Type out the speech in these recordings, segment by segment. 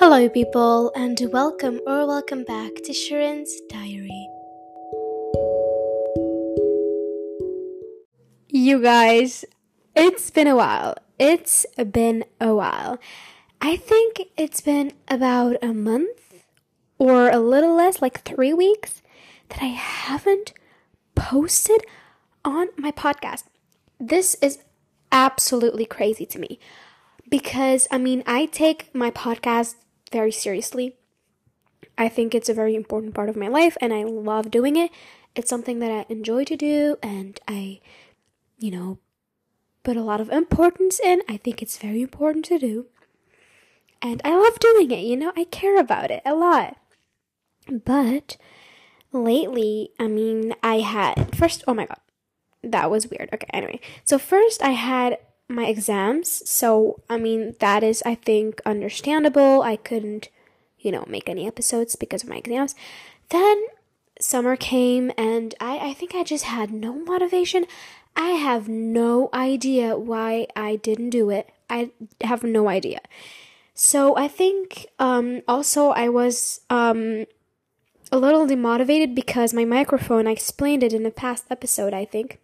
Hello, people, and welcome or welcome back to Sherine's Diary. You guys, it's been a while. It's been a while. I think it's been about a month or a little less, like three weeks, that I haven't posted on my podcast. This is absolutely crazy to me because I mean, I take my podcast very seriously. I think it's a very important part of my life and I love doing it. It's something that I enjoy to do and I, you know, put a lot of importance in. I think it's very important to do. And I love doing it, you know, I care about it a lot. But lately, I mean, I had first, oh my god, that was weird. Okay, anyway. So, first, I had my exams. So, I mean, that is, I think, understandable. I couldn't, you know, make any episodes because of my exams. Then summer came and I, I think I just had no motivation. I have no idea why I didn't do it. I have no idea. So I think um, also I was um, a little demotivated because my microphone, I explained it in a past episode, I think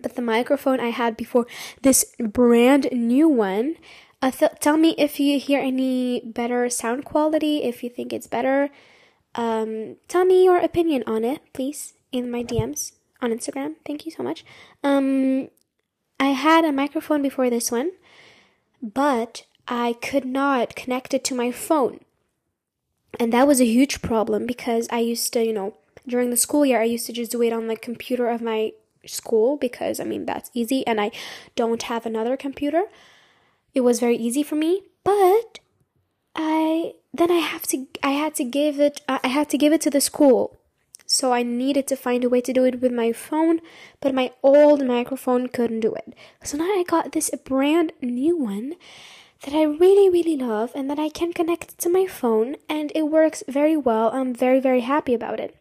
but the microphone I had before, this brand new one. Uh, th- tell me if you hear any better sound quality, if you think it's better. Um, tell me your opinion on it, please, in my DMs on Instagram. Thank you so much. Um, I had a microphone before this one, but I could not connect it to my phone. And that was a huge problem because I used to, you know, during the school year, I used to just do it on the computer of my school because I mean that's easy and I don't have another computer. It was very easy for me, but I then I have to I had to give it uh, I had to give it to the school. So I needed to find a way to do it with my phone, but my old microphone couldn't do it. So now I got this brand new one that I really really love and that I can connect to my phone and it works very well. I'm very very happy about it.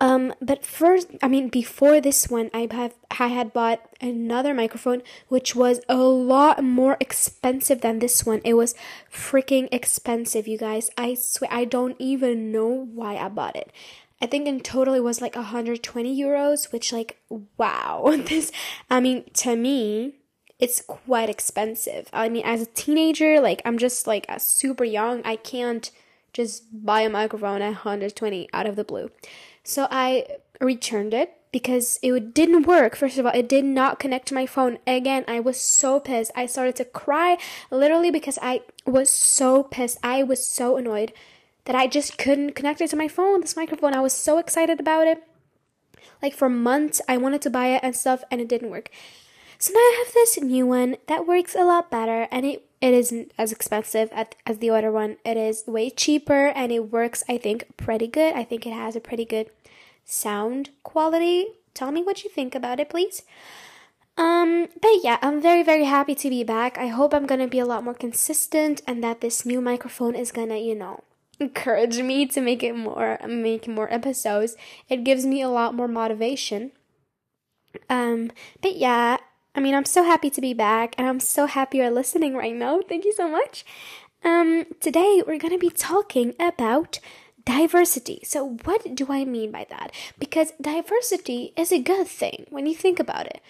Um, but first, I mean, before this one, I have I had bought another microphone which was a lot more expensive than this one. It was freaking expensive, you guys. I swear, I don't even know why I bought it. I think in total it was like 120 euros, which like wow, this. I mean, to me, it's quite expensive. I mean, as a teenager, like I'm just like super young. I can't just buy a microphone at 120 out of the blue. So I returned it because it didn't work. First of all, it did not connect to my phone. Again, I was so pissed. I started to cry literally because I was so pissed. I was so annoyed that I just couldn't connect it to my phone, this microphone. I was so excited about it. Like for months, I wanted to buy it and stuff, and it didn't work. So now I have this new one that works a lot better, and it it isn't as expensive at, as the other one. It is way cheaper and it works, I think, pretty good. I think it has a pretty good sound quality. Tell me what you think about it, please. Um, but yeah, I'm very, very happy to be back. I hope I'm gonna be a lot more consistent and that this new microphone is gonna, you know, encourage me to make it more, make more episodes. It gives me a lot more motivation. Um, but yeah, I mean, I'm so happy to be back and I'm so happy you're listening right now. Thank you so much. Um, today we're to be talking about diversity. So, what do I mean by that? Because diversity is a good thing when you think about it.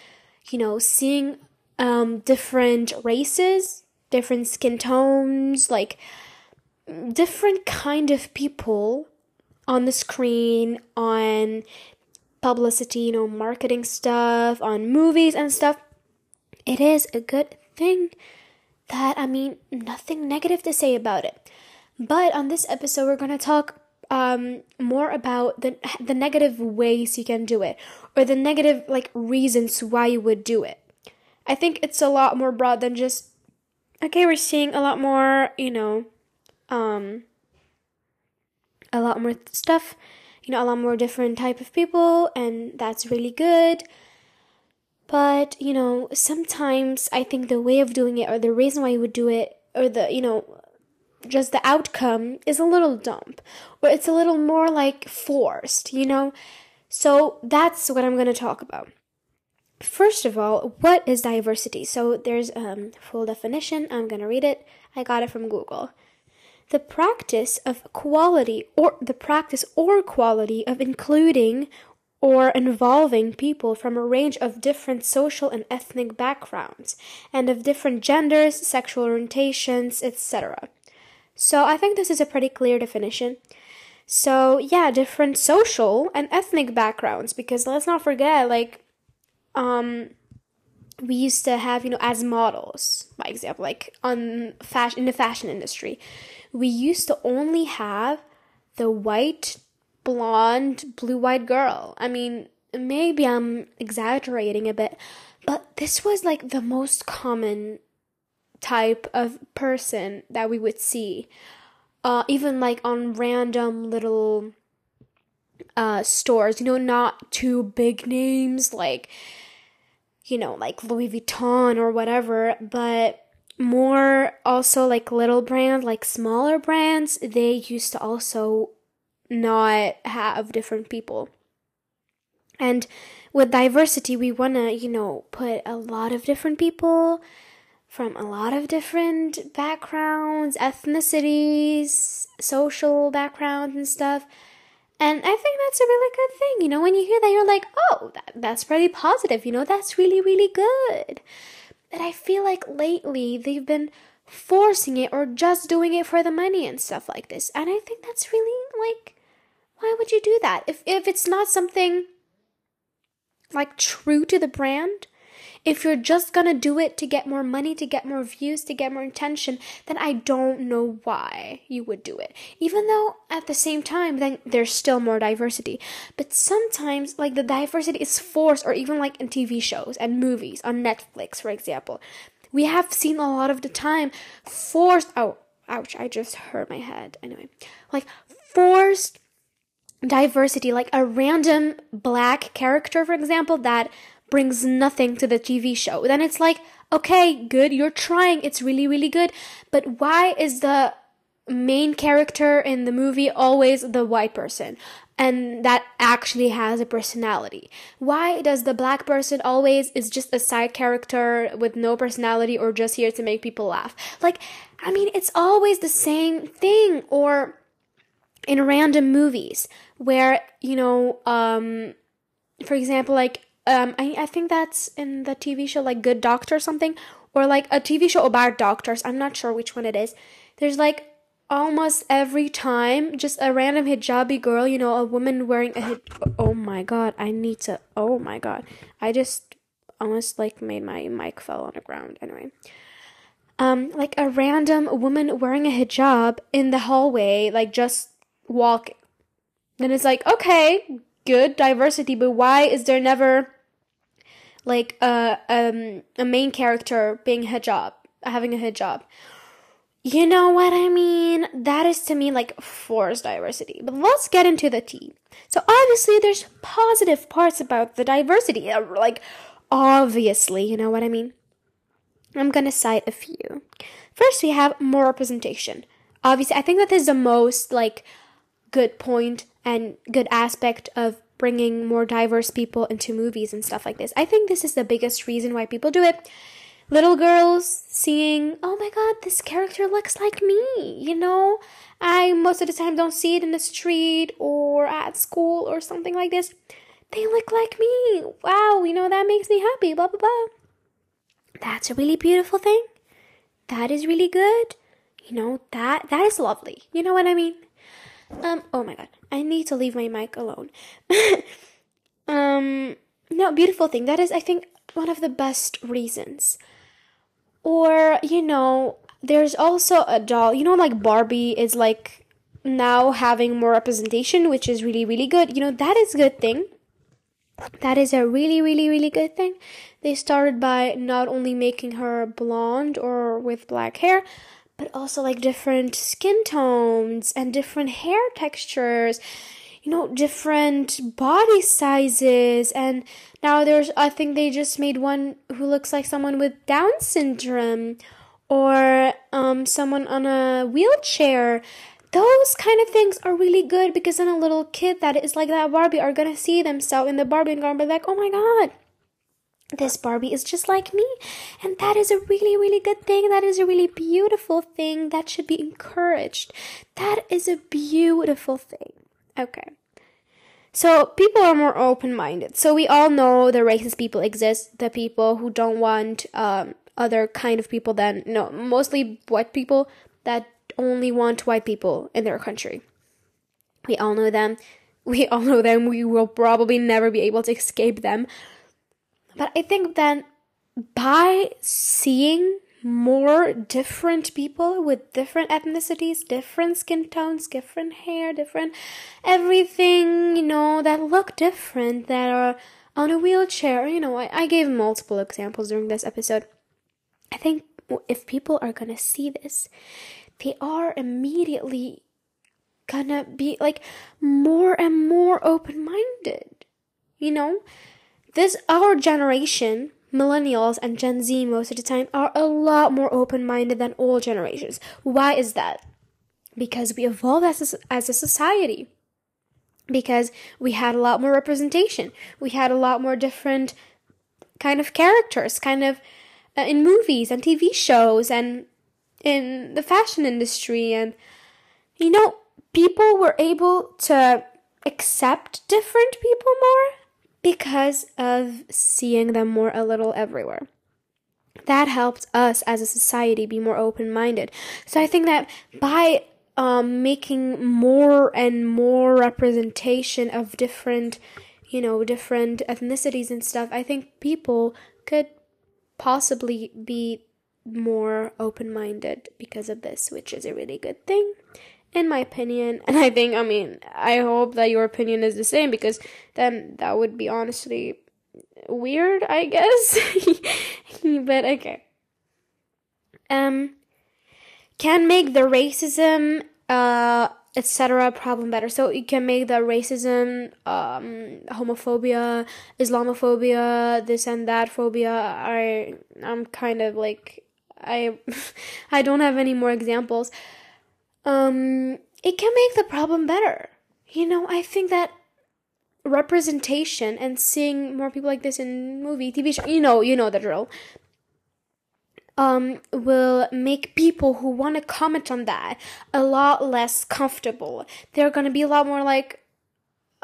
You know, seeing um, different races, different skin tones, like different kind of people on the screen, on publicity, you know, marketing stuff, on movies and stuff it is a good thing that I mean nothing negative to say about it. But on this episode we're going to talk um, more about the the negative ways you can do it or the negative like reasons why you would do it. I think it's a lot more broad than just okay, we're seeing a lot more, you know, um a lot more stuff, you know, a lot more different type of people and that's really good. But, you know, sometimes I think the way of doing it or the reason why you would do it or the, you know, just the outcome is a little dumb or it's a little more like forced, you know? So that's what I'm going to talk about. First of all, what is diversity? So there's a um, full definition. I'm going to read it. I got it from Google. The practice of quality or the practice or quality of including or involving people from a range of different social and ethnic backgrounds and of different genders, sexual orientations, etc. So I think this is a pretty clear definition. So, yeah, different social and ethnic backgrounds because let's not forget like um we used to have, you know, as models, by example, like on fashion in the fashion industry, we used to only have the white blonde, blue eyed girl. I mean, maybe I'm exaggerating a bit, but this was like the most common type of person that we would see. Uh, even like on random little uh, stores, you know, not too big names like, you know, like Louis Vuitton or whatever, but more also like little brands, like smaller brands, they used to also not have different people. And with diversity, we want to, you know, put a lot of different people from a lot of different backgrounds, ethnicities, social backgrounds, and stuff. And I think that's a really good thing. You know, when you hear that, you're like, oh, that, that's pretty positive. You know, that's really, really good. But I feel like lately they've been forcing it or just doing it for the money and stuff like this. And I think that's really like why would you do that? If if it's not something like true to the brand, if you're just gonna do it to get more money, to get more views, to get more attention, then I don't know why you would do it. Even though at the same time, then there's still more diversity. But sometimes, like, the diversity is forced, or even like in TV shows and movies on Netflix, for example. We have seen a lot of the time forced, oh, ouch, I just hurt my head. Anyway, like, forced diversity, like a random black character, for example, that brings nothing to the TV show, then it's like, okay, good, you're trying, it's really, really good, but why is the main character in the movie always the white person? And that actually has a personality. Why does the black person always is just a side character with no personality or just here to make people laugh? Like, I mean, it's always the same thing. Or in random movies where you know um for example like um I, I think that's in the tv show like good doctor or something or like a tv show about doctors. I'm not sure which one it is. There's like almost every time just a random hijabi girl you know a woman wearing a hijab. Oh my god i need to oh my god. I just almost like made my mic fall on the ground. Anyway. Um like a random woman wearing a hijab in the hallway like just walking. and it's like, okay, good diversity, but why is there never like a um a main character being hijab, having a hijab? You know what I mean? That is to me like forced diversity. But let's get into the tea. So obviously there's positive parts about the diversity. Uh, like obviously, you know what I mean? I'm gonna cite a few. First we have more representation. Obviously, I think that is the most like good point and good aspect of bringing more diverse people into movies and stuff like this. I think this is the biggest reason why people do it. Little girls seeing, oh my god, this character looks like me, you know? I most of the time don't see it in the street or at school or something like this. They look like me. Wow, you know, that makes me happy, blah blah blah. That's a really beautiful thing. That is really good. You know, that that is lovely. You know what I mean? Um, oh my god, I need to leave my mic alone. um, no, beautiful thing. That is, I think, one of the best reasons. Or, you know, there's also a doll, you know, like Barbie is like now having more representation, which is really, really good. You know, that is a good thing. That is a really, really, really good thing. They started by not only making her blonde or with black hair, but also like different skin tones and different hair textures you know different body sizes. And now there's i think they just made one who looks like someone with down syndrome or um, someone on a wheelchair. Those kind of things are really good because then a little kid that is like that barbie are gonna see themselves in the barbie and gonna be like oh my god this Barbie is just like me. And that is a really, really good thing. That is a really beautiful thing that should be encouraged. That is a beautiful thing. Okay. So people are more open minded. So we all know the racist people exist, the people who don't want um, other kind of people than, no, mostly white people that only want white people in their country. We all know them. We all know them. We will probably never be able to escape them. But I think that by seeing more different people with different ethnicities, different skin tones, different hair, different everything, you know, that look different, that are on a wheelchair. You know, I, I gave multiple examples during this episode. I think if people are gonna see this, they are immediately gonna be like more and more open minded. You know? This, our generation, millennials and Gen Z most of the time, are a lot more open minded than all generations. Why is that? Because we evolved as a, as a society. Because we had a lot more representation. We had a lot more different kind of characters, kind of uh, in movies and TV shows and in the fashion industry. And, you know, people were able to accept different people more because of seeing them more a little everywhere. That helped us as a society be more open minded. So I think that by um, making more and more representation of different, you know, different ethnicities and stuff, I think people could possibly be more open minded because of this, which is a really good thing in my opinion. And I think, I mean, I hope that your opinion is the same because then that would be honestly weird, I guess. but okay. Um, can make the racism, uh, etc. problem better. So you can make the racism, um, homophobia, Islamophobia, this and that phobia. I, I'm kind of like, I, I don't have any more examples um, it can make the problem better. You know, I think that representation and seeing more people like this in movie, TV show, you know, you know the drill. Um, will make people who want to comment on that a lot less comfortable. They're gonna be a lot more like,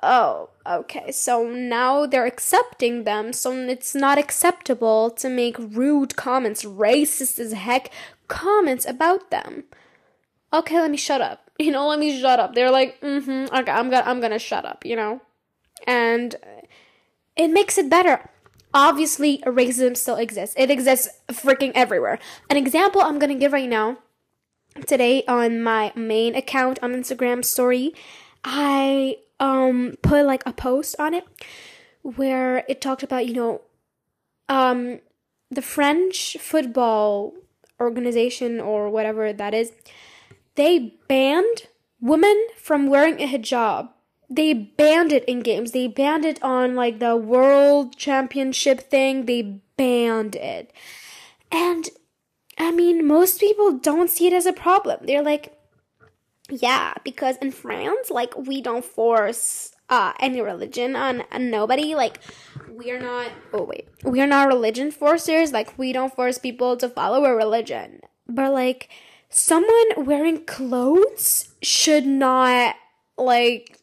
oh, okay, so now they're accepting them, so it's not acceptable to make rude comments, racist as heck comments about them okay, let me shut up. You know, let me shut up. They're like, mm-hmm, okay, I'm gonna, I'm gonna shut up, you know? And it makes it better. Obviously, racism still exists. It exists freaking everywhere. An example I'm gonna give right now, today on my main account on Instagram story, I um put like a post on it where it talked about, you know, um the French football organization or whatever that is they banned women from wearing a hijab. They banned it in games. They banned it on like the world championship thing. They banned it. And I mean, most people don't see it as a problem. They're like, yeah, because in France, like, we don't force uh, any religion on, on nobody. Like, we are not, oh wait, we are not religion forcers. Like, we don't force people to follow a religion. But, like, someone wearing clothes should not like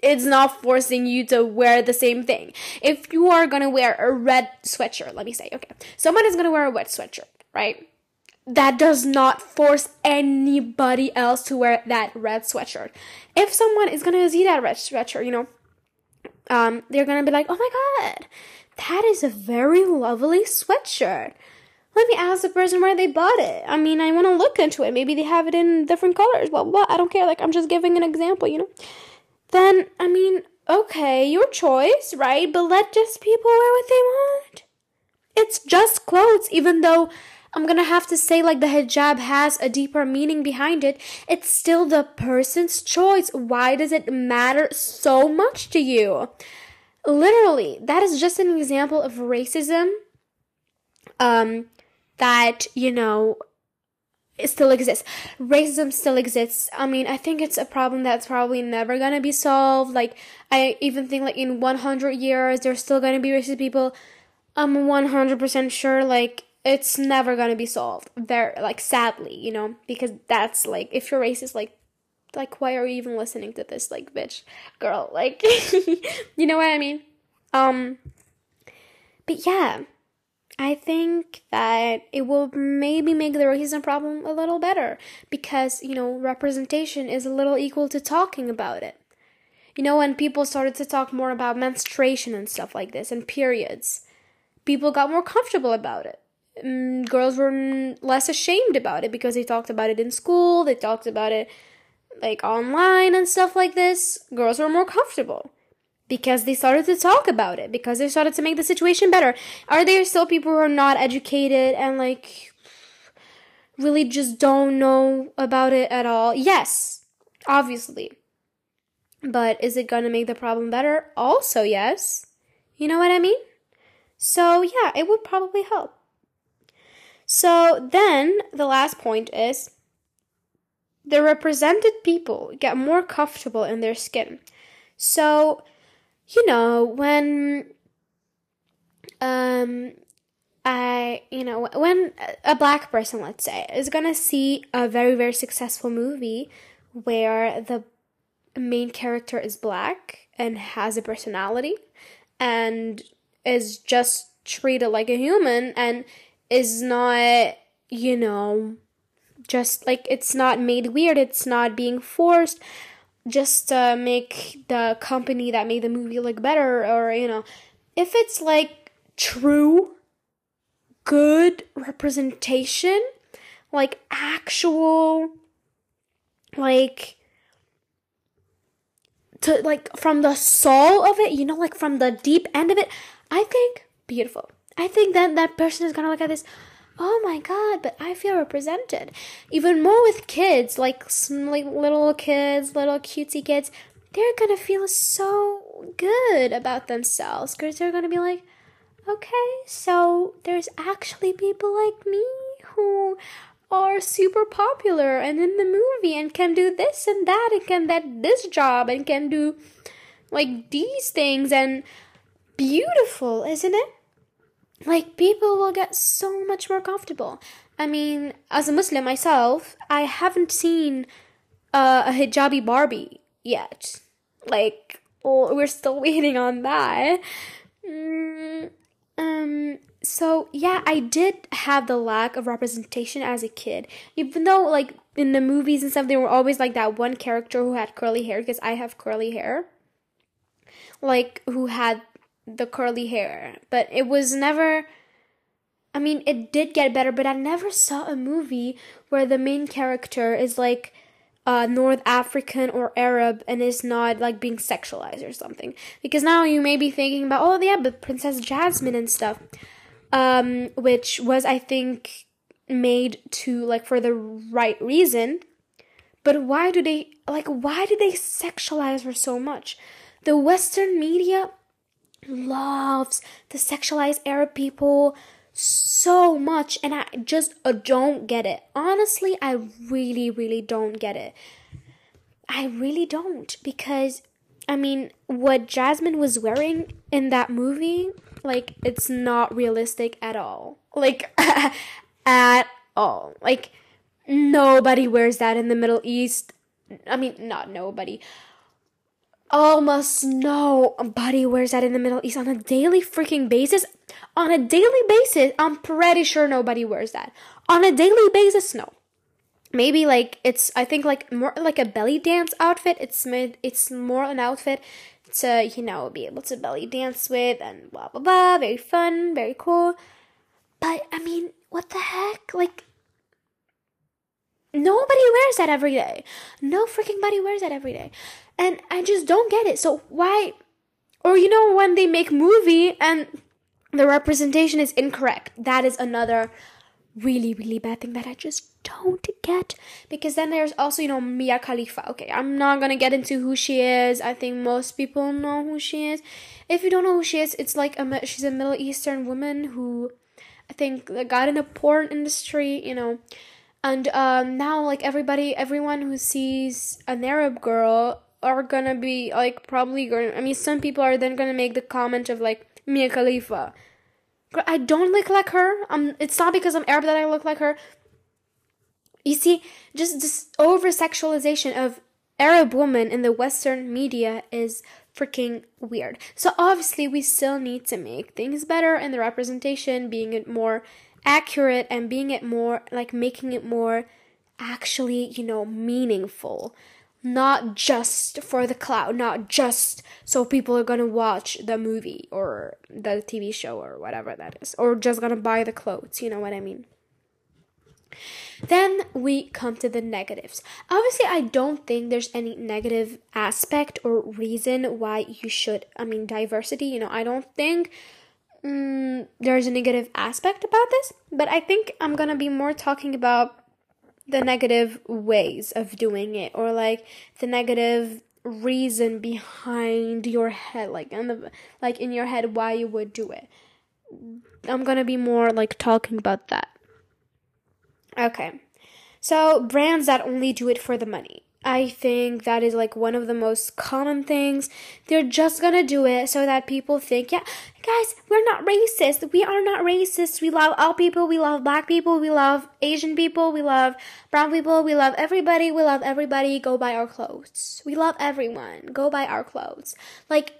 it's not forcing you to wear the same thing. If you are gonna wear a red sweatshirt, let me say, okay, someone is gonna wear a red sweatshirt, right? That does not force anybody else to wear that red sweatshirt. If someone is gonna see that red sweatshirt, you know, um, they're gonna be like, oh my god, that is a very lovely sweatshirt let me ask the person where they bought it. I mean, I want to look into it. Maybe they have it in different colors. Blah, blah. I don't care. Like, I'm just giving an example, you know? Then, I mean, okay, your choice, right? But let just people wear what they want. It's just clothes, even though I'm gonna have to say, like, the hijab has a deeper meaning behind it. It's still the person's choice. Why does it matter so much to you? Literally, that is just an example of racism. Um, that, you know, it still exists. Racism still exists. I mean, I think it's a problem that's probably never gonna be solved. Like, I even think like in 100 years, there's still gonna be racist people. I'm 100% sure like it's never gonna be solved. Very like sadly, you know, because that's like if you're racist, like like why are you even listening to this like bitch girl like you know what i mean um but yeah i think that it will maybe make the racism problem a little better because you know representation is a little equal to talking about it. You know when people started to talk more about menstruation and stuff like this and periods people got more comfortable about it. Mm, girls were less ashamed about it because they talked about it in school they talked about it like online and stuff like this, girls were more comfortable because they started to talk about it, because they started to make the situation better. Are there still people who are not educated and like really just don't know about it at all? Yes, obviously. But is it gonna make the problem better? Also, yes. You know what I mean? So, yeah, it would probably help. So, then the last point is the represented people get more comfortable in their skin. So, you know, when um I, you know, when a black person, let's say, is gonna see a very, very successful movie where the main character is black and has a personality and is just treated like a human and is not, you know, just like it's not made weird, it's not being forced just to make the company that made the movie look better or you know if it's like true good representation like actual like to like from the soul of it you know like from the deep end of it i think beautiful. I think that that person is gonna look at this oh my god, but I feel represented. Even more with kids, like, like little kids, little cutesy kids, they're gonna feel so good about themselves because they're gonna be like, okay, so there's actually people like me who are super popular and in the movie and can do this and that and can get this job and can do like these things and beautiful, isn't it? Like people will get so much more comfortable. I mean, as a Muslim myself, I haven't seen uh, a hijabi Barbie yet. Like, we're still waiting on that. Mm, um, so yeah, I did have the lack of representation as a kid. Even though, like, in the movies and stuff, they were always like that one character who had curly hair, because I have curly hair. Like, who had the curly hair, but it was never. I mean, it did get better, but I never saw a movie where the main character is like uh, North African or Arab and is not like being sexualized or something. Because now you may be thinking about, oh yeah, but Princess Jasmine and stuff, um, which was I think made to like for the right reason. But why do they like? Why do they sexualize her so much? The Western media loves to sexualize Arab people so much and I just uh, don't get it. Honestly, I really, really don't get it. I really don't because I mean, what Jasmine was wearing in that movie, like, it's not realistic at all. Like, at all. Like, nobody wears that in the Middle East. I mean, not nobody almost nobody wears that in the Middle East on a daily freaking basis. On a daily basis, I'm pretty sure nobody wears that. On a daily basis, no. Maybe like it's I think like more like a belly dance outfit. It's made it's more an outfit to, you know, be able to belly dance with and blah blah blah. Very fun, very cool. But I mean, what the heck? Like nobody wears that every day. No freaking body wears that every day. And I just don't get it. So why or you know when they make movie and the representation is incorrect. That is another really really bad thing that I just don't get because then there's also you know Mia Khalifa. Okay, I'm not to get into who she is. I think most people know who she is. If you don't know who she is, it's like a she's a Middle Eastern woman who I think got in the porn industry, you know. And um, now, like everybody, everyone who sees an Arab girl are gonna be like probably going. I mean, some people are then gonna make the comment of like Mia Khalifa. I don't look like her. Um, it's not because I'm Arab that I look like her. You see, just this over sexualization of Arab women in the Western media is freaking weird. So obviously, we still need to make things better in the representation, being it more accurate and being it more like making it more actually, you know, meaningful. Not just for the cloud, not just so people are gonna watch the movie or the TV show or whatever that is, or just gonna buy the clothes, you know what I mean? Then we come to the negatives. Obviously, I don't think there's any negative aspect or reason why you should, I mean, diversity, you know, I don't think mm, there's a negative aspect about this, but I think I'm gonna be more talking about the negative ways of doing it or like the negative reason behind your head like in the like in your head why you would do it. I'm gonna be more like talking about that. Okay. So brands that only do it for the money I think that is like one of the most common things. They're just gonna do it so that people think, yeah, guys, we're not racist. We are not racist. We love all people. We love black people. We love Asian people. We love brown people. We love everybody. We love everybody. Go buy our clothes. We love everyone. Go buy our clothes. Like,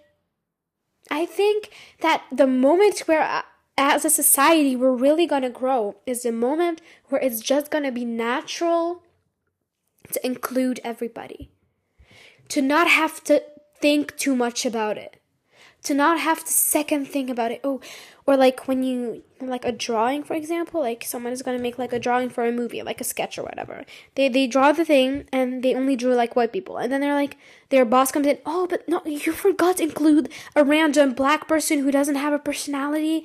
I think that the moment where uh, as a society we're really gonna grow is the moment where it's just gonna be natural to include everybody, to not have to think too much about it, to not have to second think about it. Oh, or like when you like a drawing, for example, like someone is gonna make like a drawing for a movie, like a sketch or whatever. They they draw the thing and they only drew like white people, and then they're like their boss comes in. Oh, but no, you forgot to include a random black person who doesn't have a personality.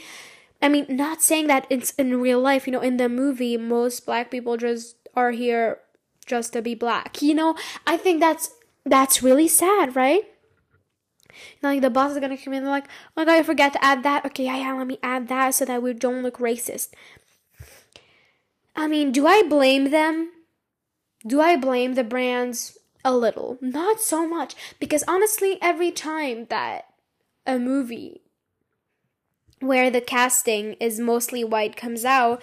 I mean, not saying that it's in real life. You know, in the movie, most black people just are here just to be black. You know, I think that's that's really sad, right? like the boss is gonna come in and they're like, oh my god, I forgot to add that. Okay, yeah, yeah, let me add that so that we don't look racist. I mean, do I blame them? Do I blame the brands a little? Not so much. Because honestly, every time that a movie where the casting is mostly white comes out,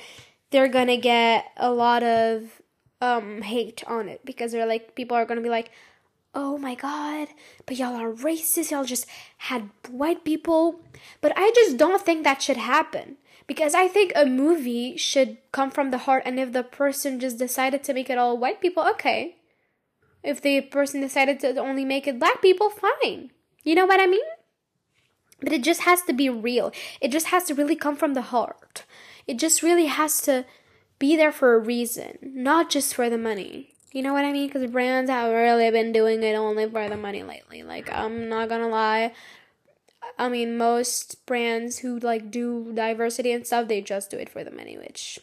they're gonna get a lot of um hate on it because they're like people are gonna be like oh my god but y'all are racist. Y'all just had white people. But i just don't think that should happen because i think a movie should come from the heart and if the person just decided to make it all white people okay. If the person decided to only make it black people fine. You know what i mean? But it just has to be real. It just has to really come from the heart. It just really has to be there for a reason, not just for the money. You know what I mean? Because brands have really been doing it only for the money lately. Like, I'm not gonna lie. I mean, most brands who like do diversity and stuff, they just do it for the money, which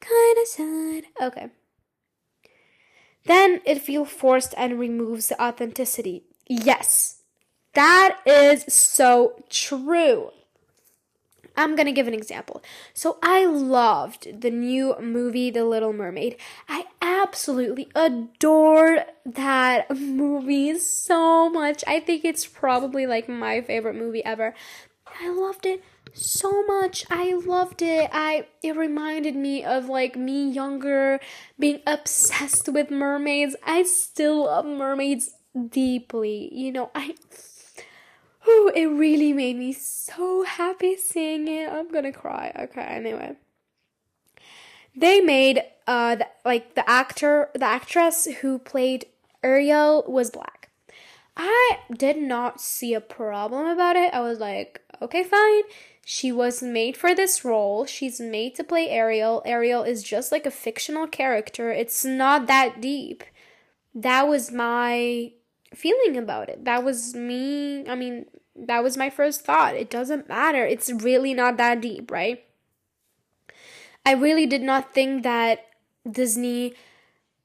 kind of sad. Okay. Then it feels forced and removes the authenticity. Yes, that is so true. I'm gonna give an example. So I loved the new movie, The Little Mermaid. I absolutely adored that movie so much. I think it's probably like my favorite movie ever. I loved it so much. I loved it. I it reminded me of like me younger being obsessed with mermaids. I still love mermaids deeply. You know, I It really made me so happy seeing it. I'm gonna cry. Okay, anyway. They made uh the, like the actor, the actress who played Ariel was black. I did not see a problem about it. I was like, okay, fine. She was made for this role. She's made to play Ariel. Ariel is just like a fictional character. It's not that deep. That was my feeling about it. That was me. I mean, that was my first thought. It doesn't matter. It's really not that deep, right? I really did not think that Disney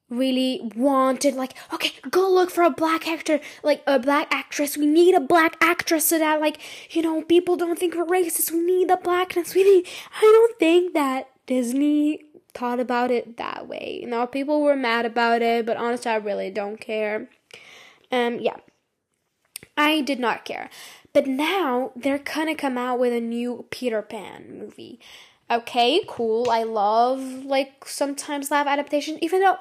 really wanted like okay go look for a black actor like a black actress we need a black actress so that like you know people don't think we're racist we need the blackness we need i don't think that disney thought about it that way now people were mad about it but honestly i really don't care um yeah I did not care. But now they're gonna come out with a new Peter Pan movie. Okay, cool. I love like sometimes live adaptation, even though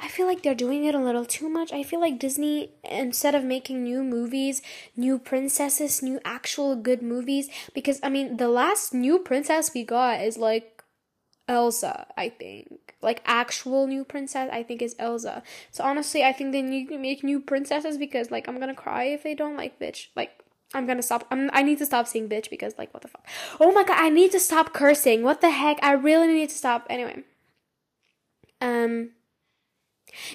I feel like they're doing it a little too much. I feel like Disney, instead of making new movies, new princesses, new actual good movies, because I mean, the last new princess we got is like Elsa, I think. Like actual new princess, I think is Elsa. So honestly, I think they need to make new princesses because like I'm gonna cry if they don't like bitch. Like I'm gonna stop. I'm, I need to stop saying bitch because like what the fuck. Oh my god, I need to stop cursing. What the heck? I really need to stop. Anyway. Um.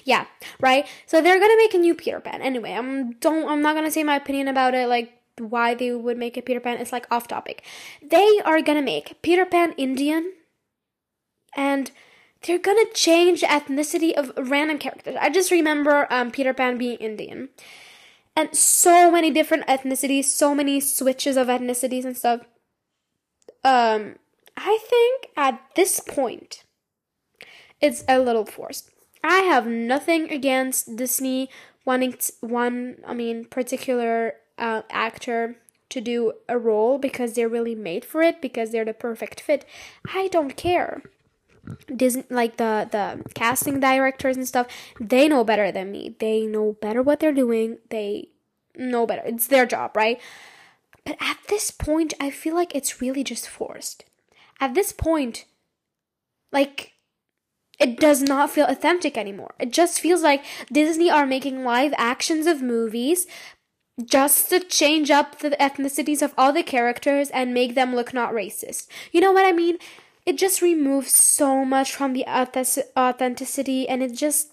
Yeah, right. So they're gonna make a new Peter Pan. Anyway, I'm don't. I'm not gonna say my opinion about it. Like why they would make a Peter Pan. It's like off topic. They are gonna make Peter Pan Indian, and they're gonna change ethnicity of random characters. I just remember um, Peter Pan being Indian, and so many different ethnicities, so many switches of ethnicities and stuff. Um, I think at this point, it's a little forced. I have nothing against Disney wanting one, I mean, particular uh, actor to do a role because they're really made for it because they're the perfect fit. I don't care. Disney, like the the casting directors and stuff, they know better than me. They know better what they're doing. They know better. It's their job, right? But at this point, I feel like it's really just forced. At this point, like it does not feel authentic anymore. It just feels like Disney are making live actions of movies just to change up the ethnicities of all the characters and make them look not racist. You know what I mean? It just removes so much from the authenticity and it just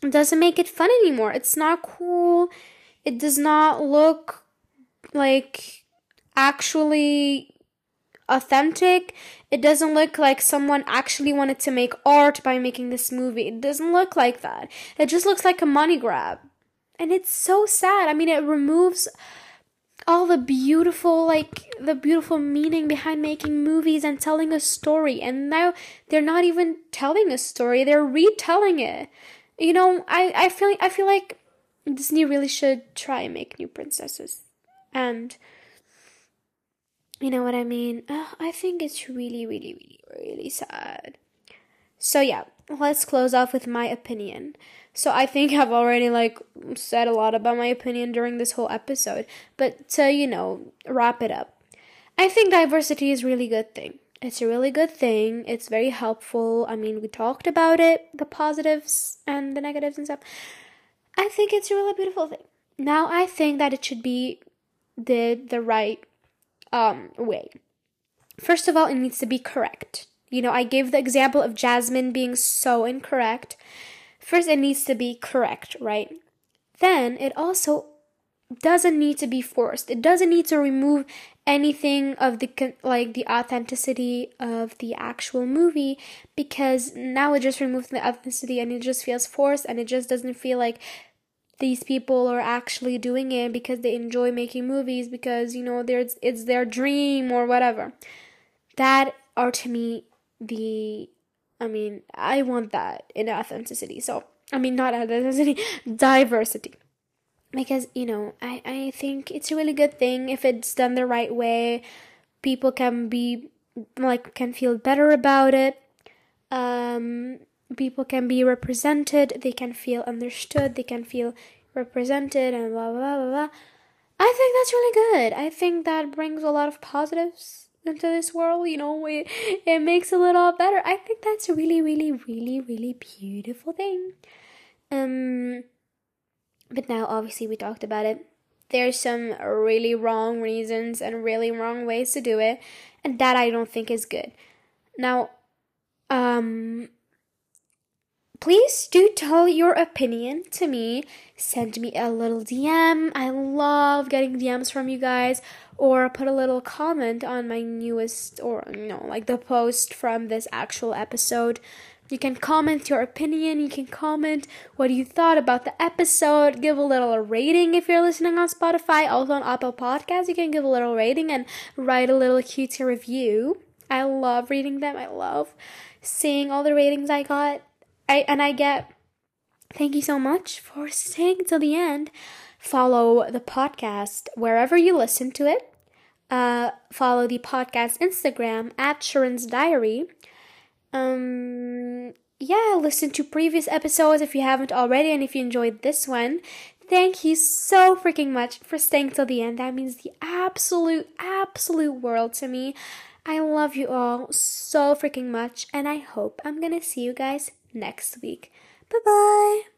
doesn't make it fun anymore. It's not cool. It does not look like actually authentic. It doesn't look like someone actually wanted to make art by making this movie. It doesn't look like that. It just looks like a money grab. And it's so sad. I mean, it removes all the beautiful like the beautiful meaning behind making movies and telling a story and now they're not even telling a story they're retelling it you know i i feel i feel like disney really should try and make new princesses and you know what I mean? Uh, I think it's really, really, really, really sad. So yeah, let's close off with my opinion. So I think I've already like said a lot about my opinion during this whole episode, but to you know wrap it up, I think diversity is really good thing. It's a really good thing. It's very helpful. I mean, we talked about it, the positives and the negatives and stuff. I think it's a really beautiful thing. Now I think that it should be did the right um, way. First of all, it needs to be correct. You know, I gave the example of Jasmine being so incorrect. First, it needs to be correct, right? Then it also doesn't need to be forced. It doesn't need to remove anything of the like the authenticity of the actual movie because now it just removes the authenticity and it just feels forced and it just doesn't feel like these people are actually doing it because they enjoy making movies because you know it's their dream or whatever that are to me the i mean i want that in authenticity. So i mean not authenticity diversity. Because you know i i think it's a really good thing if it's done the right way. People can be like can feel better about it. Um people can be represented, they can feel understood, they can feel represented, and blah blah blah blah. I think that's really good. I think that brings a lot of positives into this world. You know, it, it makes a little better. I think that's a really, really, really, really beautiful thing. Um, but now obviously we talked about it. There's some really wrong reasons and really wrong ways to do it, and that I don't think is good. Now, um, please do tell your opinion to me. Send me a little DM. I love getting DMs from you guys. Or put a little comment on my newest, or you know, like the post from this actual episode. You can comment your opinion. You can comment what you thought about the episode. Give a little rating if you're listening on Spotify. Also on Apple Podcasts, you can give a little rating and write a little cute review. I love reading them. I love seeing all the ratings I got. I and I get thank you so much for staying till the end follow the podcast wherever you listen to it. Uh, follow the podcast Instagram at Sherine's Diary. Um, yeah, listen to previous episodes if you haven't already, and if you enjoyed this one, thank you so freaking much for staying till the end. That means the absolute, absolute world to me. I love you all so freaking much, and I hope I'm gonna see you guys next week. Bye bye.